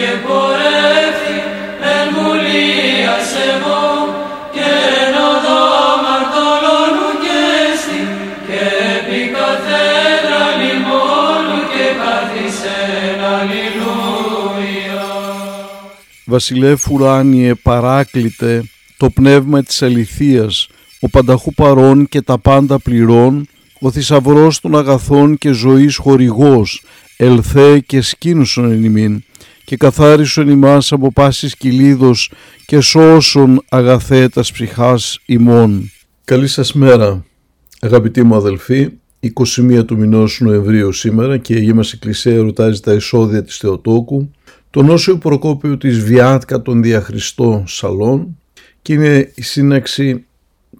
Καρίος ανήρος σου και πορεύθη εν βουλίας εγώ και εν οδό μαρτωλώνου και στη και επί καθένα λιμόνου και καθισεν αλληλούια. Βασιλεύ ουράνιε παράκλητε το πνεύμα της αληθείας, ο πανταχού παρών και τα πάντα πληρών, ο θησαυρός των αγαθών και ζωής χορηγός, ελθέ και σκήνουσον εν ημίν, και καθάρισον ημάς από πάσης κυλίδος και σώσον αγαθέ τας ψυχάς ημών. Καλή σας μέρα, αγαπητοί μου αδελφοί, 21 του μηνός Νοεμβρίου σήμερα και η Αγία μας Εκκλησία ερωτάζει τα εισόδια της Θεοτόκου, τον Όσιο Προκόπιο της Βιάτκα των Διαχριστό Σαλών και είναι η σύναξη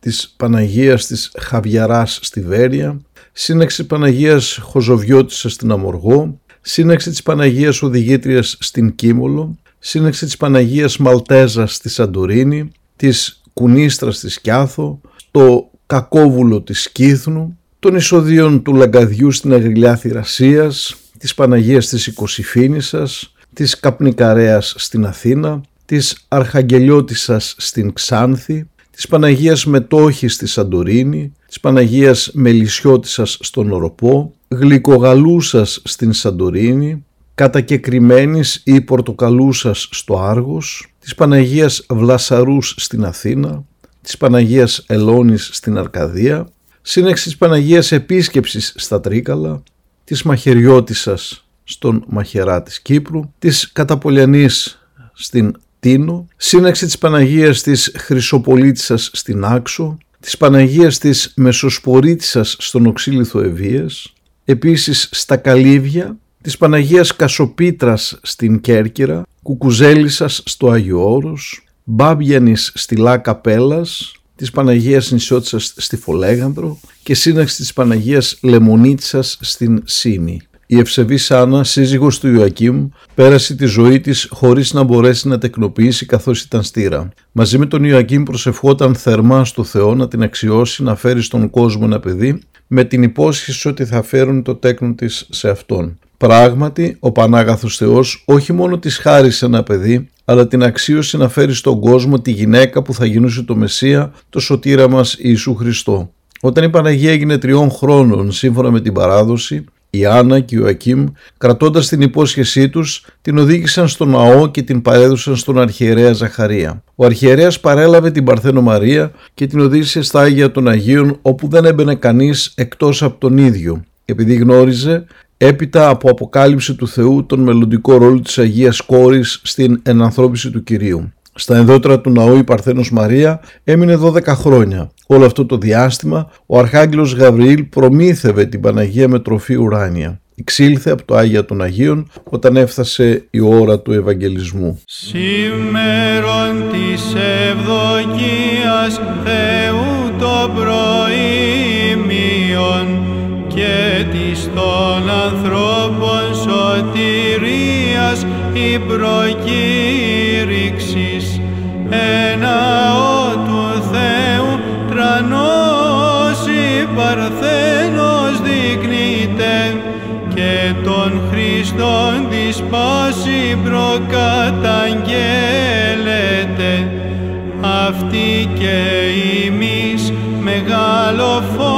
της Παναγίας της Χαβιαράς στη Βέρεια, σύναξη Παναγίας Χοζοβιώτησα στην Αμοργό, σύναξη της Παναγίας Οδηγήτριας στην Κίμολο, σύναξη της Παναγίας Μαλτέζας στη Σαντορίνη, της Κουνίστρας στη Σκιάθο, το Κακόβουλο της Σκύθνου, των εισοδίων του Λαγκαδιού στην Αγριλιά Θηρασίας, της Παναγίας της Οικοσυφήνισσας, της Καπνικαρέας στην Αθήνα, της Αρχαγγελιώτισσας στην Ξάνθη, της Παναγίας Μετόχης στη Σαντορίνη, της Παναγίας Μελισσιώτισσας στον Οροπό, Γλυκογαλούσας στην Σαντορίνη, κατακεκριμένης ή Πορτοκαλούσας στο Άργος, της Παναγίας Βλασαρούς στην Αθήνα, της Παναγίας Ελώνης στην Αρκαδία, σύνεξη της Παναγίας Επίσκεψης στα Τρίκαλα, της Μαχαιριώτισσας στον Μαχαιρά της Κύπρου, της Καταπολιανής στην Τίνο, σύναξη της Παναγίας της Χρυσοπολίτισσας στην Άξο, της Παναγίας της Μεσοσπορίτισσας στον Οξύλιθο Ευβίας, επίσης στα Καλύβια, της Παναγίας Κασοπίτρας στην Κέρκυρα, Κουκουζέλισσας στο Άγιο Όρος, Μπάμπιανης στη Λάκα Πέλας, της Παναγίας Νησιώτισσας στη Φολέγανδρο και σύναξη της Παναγίας Λεμονίτσας στην Σίνη. Η ευσεβή Άννα, σύζυγος του Ιωακήμ, πέρασε τη ζωή της χωρίς να μπορέσει να τεκνοποιήσει καθώς ήταν στήρα. Μαζί με τον Ιωακήμ προσευχόταν θερμά στο Θεό να την αξιώσει να φέρει στον κόσμο ένα παιδί με την υπόσχεση ότι θα φέρουν το τέκνο της σε αυτόν. Πράγματι, ο Πανάγαθος Θεός όχι μόνο της χάρισε ένα παιδί, αλλά την αξίωσε να φέρει στον κόσμο τη γυναίκα που θα γινούσε το Μεσσία, το σωτήρα μας Ιησού Χριστό. Όταν η Παναγία έγινε τριών χρόνων σύμφωνα με την παράδοση, η Άννα και ο Ακίμ, κρατώντας την υπόσχεσή τους, την οδήγησαν στο ναό και την παρέδωσαν στον αρχιερέα Ζαχαρία. Ο αρχιερέας παρέλαβε την Παρθένο Μαρία και την οδήγησε στα Άγια των Αγίων όπου δεν έμπαινε κανείς εκτός από τον ίδιο, επειδή γνώριζε έπειτα από αποκάλυψη του Θεού τον μελλοντικό ρόλο της Αγίας Κόρης στην ενανθρώπιση του Κυρίου. Στα ενδότερα του ναού η Παρθένος Μαρία έμεινε 12 χρόνια. Όλο αυτό το διάστημα ο Αρχάγγελος Γαβριήλ προμήθευε την Παναγία με τροφή ουράνια. Εξήλθε από το Άγια των Αγίων όταν έφτασε η ώρα του Ευαγγελισμού. Σήμερον της ευδοκίας Θεού το προήμιον και της των ανθρώπων σωτηρίας η προκήρυξης εναό του Θεού τρανός παρθένος δεικνύται και τον Χριστόν της πάση προκαταγγέλλεται. Αυτή και εμείς μεγάλο φόνος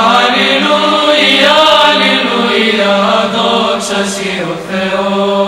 δόξα σοι ο Θεός.